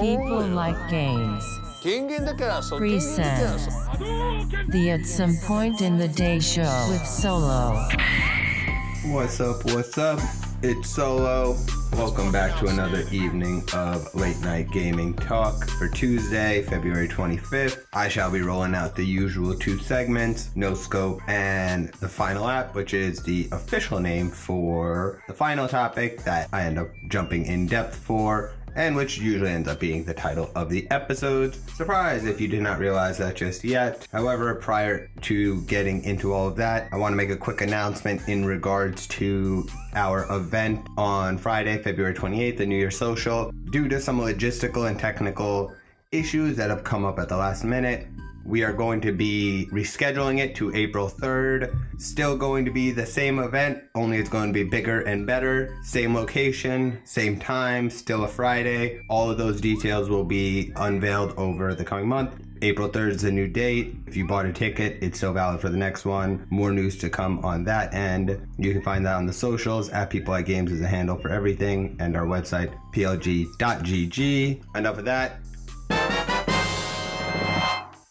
People oh, like games. King in the castle. King in the Presents the At Some Point in the Day show with Solo. What's up? What's up? It's Solo. Welcome back to another evening of late night gaming talk for Tuesday, February 25th. I shall be rolling out the usual two segments, No Scope and the final lap, which is the official name for the final topic that I end up jumping in depth for and which usually ends up being the title of the episodes. Surprise if you did not realize that just yet. However, prior to getting into all of that, I want to make a quick announcement in regards to our event on Friday, February 28th, the New Year Social. Due to some logistical and technical issues that have come up at the last minute, we are going to be rescheduling it to April 3rd. Still going to be the same event, only it's going to be bigger and better. Same location, same time, still a Friday. All of those details will be unveiled over the coming month. April 3rd is the new date. If you bought a ticket, it's still valid for the next one. More news to come on that end. You can find that on the socials. At People Like Games is a handle for everything, and our website, plg.gg. Enough of that.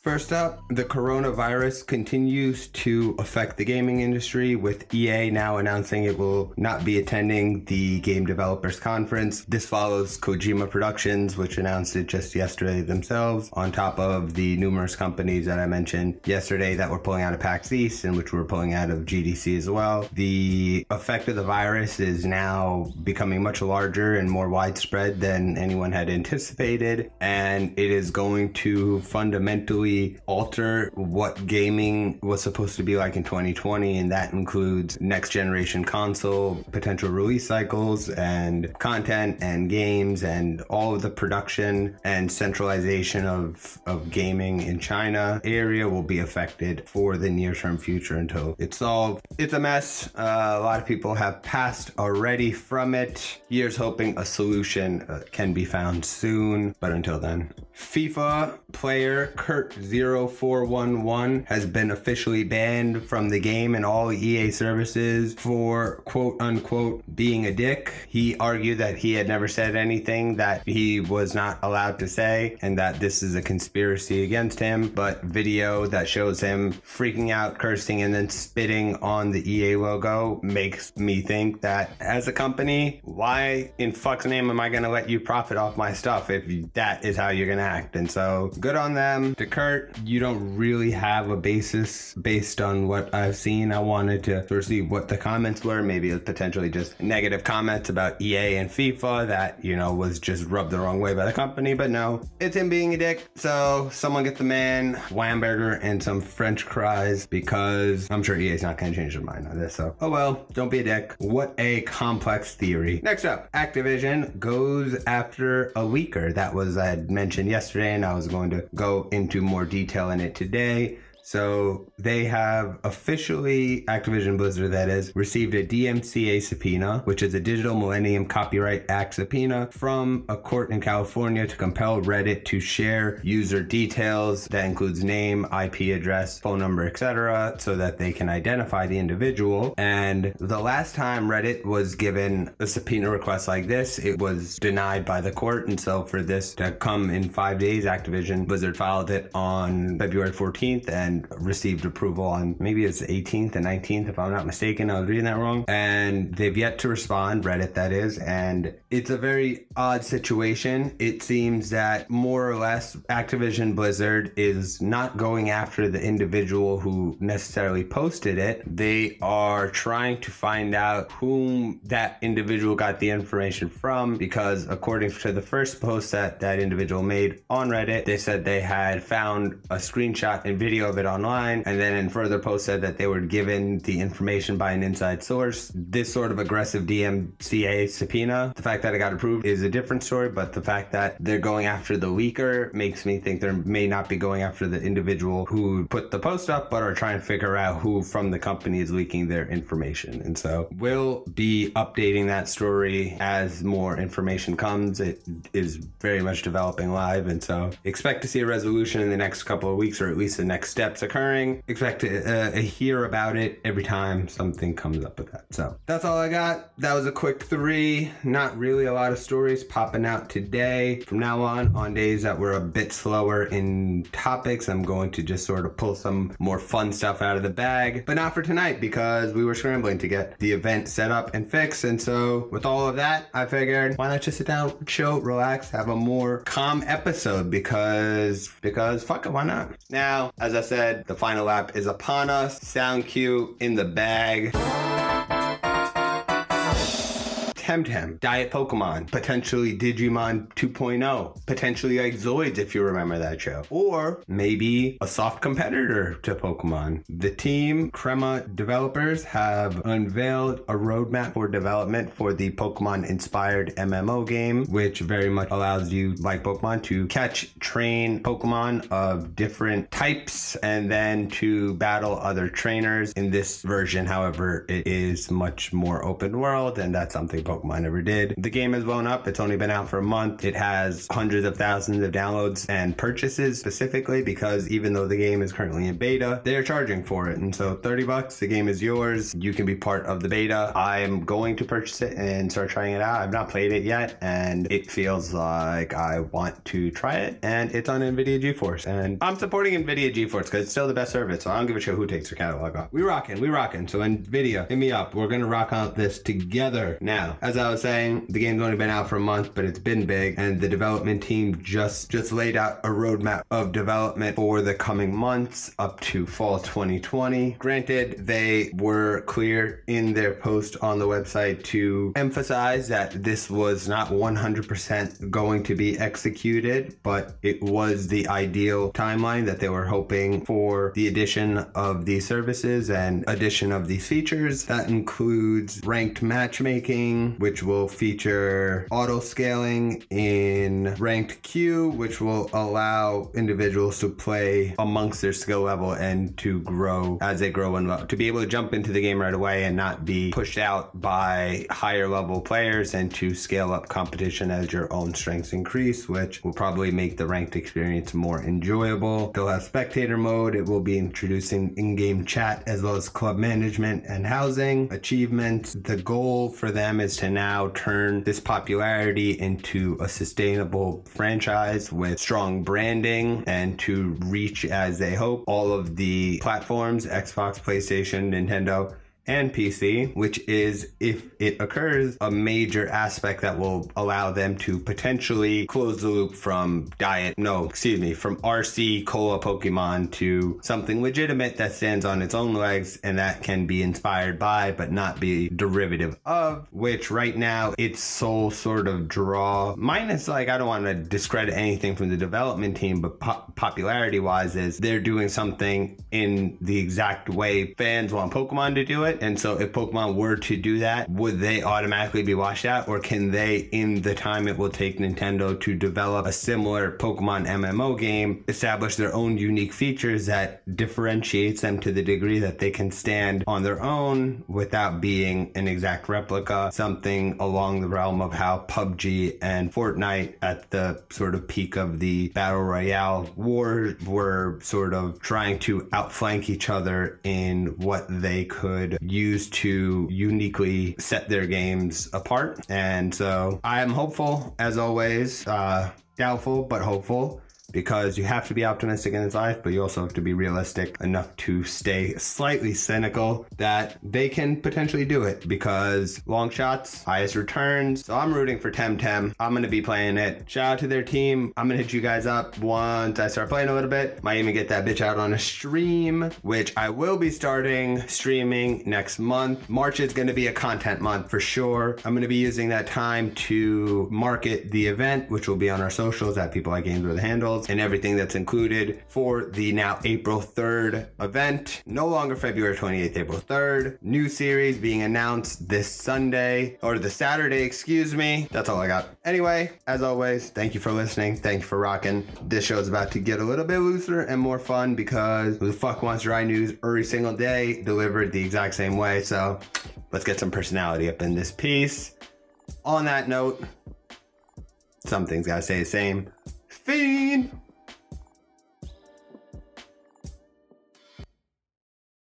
First up, the coronavirus continues to affect the gaming industry, with EA now announcing it will not be attending the Game Developers Conference. This follows Kojima Productions, which announced it just yesterday themselves, on top of the numerous companies that I mentioned yesterday that were pulling out of PAX East and which were pulling out of GDC as well. The effect of the virus is now becoming much larger and more widespread than anyone had anticipated, and it is going to fundamentally alter what gaming was supposed to be like in 2020, and that includes next generation console, potential release cycles, and content and games, and all of the production and centralization of, of gaming in China area will be affected for the near term future until it's solved. It's a mess. Uh, a lot of people have passed already from it. Years hoping a solution uh, can be found soon, but until then. FIFA player Kurt0411 has been officially banned from the game and all EA services for quote unquote being a dick. He argued that he had never said anything that he was not allowed to say and that this is a conspiracy against him. But video that shows him freaking out, cursing, and then spitting on the EA logo makes me think that as a company, why in fuck's name am I going to let you profit off my stuff if that is how you're going to act? And so good on them. To Kurt, you don't really have a basis based on what I've seen. I wanted to sort of see what the comments were. Maybe it's potentially just negative comments about EA and FIFA that, you know, was just rubbed the wrong way by the company. But no, it's him being a dick. So someone get the man Whamburger and some French fries because I'm sure EA's not going to change their mind on this. So, oh well, don't be a dick. What a complex theory. Next up, Activision goes after a leaker that was I had mentioned yesterday, and I was going to go into more detail in it today. So they have officially, Activision Blizzard that is, received a DMCA subpoena, which is a Digital Millennium Copyright Act subpoena from a court in California to compel Reddit to share user details that includes name, IP address, phone number, etc., so that they can identify the individual. And the last time Reddit was given a subpoena request like this, it was denied by the court. And so for this to come in five days, Activision Blizzard filed it on February 14th and received approval on maybe it's 18th and 19th, if I'm not mistaken. I was reading that wrong. And they've yet to respond, Reddit that is. And it's a very odd situation. It seems that more or less Activision Blizzard is not going after the individual who necessarily posted it. They are trying to find out whom that individual got the information from because according to the first post that that individual made on Reddit, they said they had found a screenshot and video of it online and then in further posts said that they were given the information by an inside source. This sort of aggressive DMCA subpoena, the fact that it got approved is a different story, but the fact that they're going after the leaker makes me think they may not be going after the individual who put the post up, but are trying to figure out who from the company is leaking their information. And so we'll be updating that story as more information comes. It is very much developing live. And so expect to see a resolution in the next couple of weeks, or at least the next step that's occurring. Expect to uh, hear about it every time something comes up with that. So that's all I got. That was a quick three. Not really a lot of stories popping out today. From now on, on days that were a bit slower in topics, I'm going to just sort of pull some more fun stuff out of the bag, but not for tonight because we were scrambling to get the event set up and fixed. And so, with all of that, I figured why not just sit down, chill, relax, have a more calm episode because because fuck it, why not? Now, as I said, the final lap is upon us. Sound cue in the bag. Temtem, Diet Pokemon, potentially Digimon 2.0, potentially like Zoids if you remember that show, or maybe a soft competitor to Pokemon. The team Crema developers have unveiled a roadmap for development for the Pokemon inspired MMO game, which very much allows you, like Pokemon, to catch, train Pokemon of different types and then to battle other trainers. In this version, however, it is much more open world, and that's something Pokemon never did. The game has blown up. It's only been out for a month. It has hundreds of thousands of downloads and purchases specifically because even though the game is currently in beta, they're charging for it. And so 30 bucks, the game is yours. You can be part of the beta. I'm going to purchase it and start trying it out. I've not played it yet and it feels like I want to try it. And it's on NVIDIA GeForce. And I'm supporting NVIDIA GeForce because it's still the best service. So I don't give a shit who takes their catalog off. We rocking, we rocking. So NVIDIA, hit me up. We're gonna rock out this together. Now, as I was saying, the game's only been out for a month, but it's been big, and the development team just just laid out a roadmap of development for the coming months up to fall 2020. Granted, they were clear in their post on the website to emphasize that this was not 100% going to be executed, but it was the ideal timeline that they were hoping for the addition of these services and addition of these features. That includes ranked matchmaking, which will feature auto scaling in ranked queue, which will allow individuals to play amongst their skill level and to grow as they grow and level. To be able to jump into the game right away and not be pushed out by higher level players and to scale up competition as your own strengths increase, which will probably make the ranked experience more enjoyable. They'll have spectator mode. It will be introducing in-game chat as well as club management and housing achievements. The goal for them is to now turn this popularity into a sustainable franchise with strong branding and to reach as they hope all of the platforms Xbox, PlayStation, Nintendo and PC, which is, if it occurs, a major aspect that will allow them to potentially close the loop from diet, no, excuse me, from RC Cola Pokemon to something legitimate that stands on its own legs and that can be inspired by but not be derivative of, which right now its sole sort of draw, minus like, I don't want to discredit anything from the development team, but po- popularity wise, is they're doing something in the exact way fans want Pokemon to do it it. And so if Pokemon were to do that, would they automatically be washed out? Or can they, in the time it will take Nintendo to develop a similar Pokemon MMO game, establish their own unique features that differentiates them to the degree that they can stand on their own without being an exact replica, something along the realm of how PUBG and Fortnite at the sort of peak of the Battle Royale war were sort of trying to outflank each other in what they could use to uniquely set their games apart. And so I am hopeful, as always, uh, doubtful, but hopeful because you have to be optimistic in this life, but you also have to be realistic enough to stay slightly cynical that they can potentially do it because long shots, highest returns. So I'm rooting for Temtem. I'm going to be playing it. Shout out to their team. I'm going to hit you guys up once I start playing a little bit. Might even get that bitch out on a stream, which I will be starting streaming next month. March is going to be a content month for sure. I'm going to be using that time to market the event, which will be on our socials at People Like Games with Handles and everything that's included for the now April 3rd event. No longer February 28th, April 3rd. New series being announced this Sunday or the Saturday, excuse me. That's all I got. Anyway, as always, thank you for listening. Thank you for rocking. This show is about to get a little bit looser and more fun because who the fuck wants dry news every single day delivered the exact same way? So let's get some personality up in this piece. On that note, some things gotta stay the same. Fiend.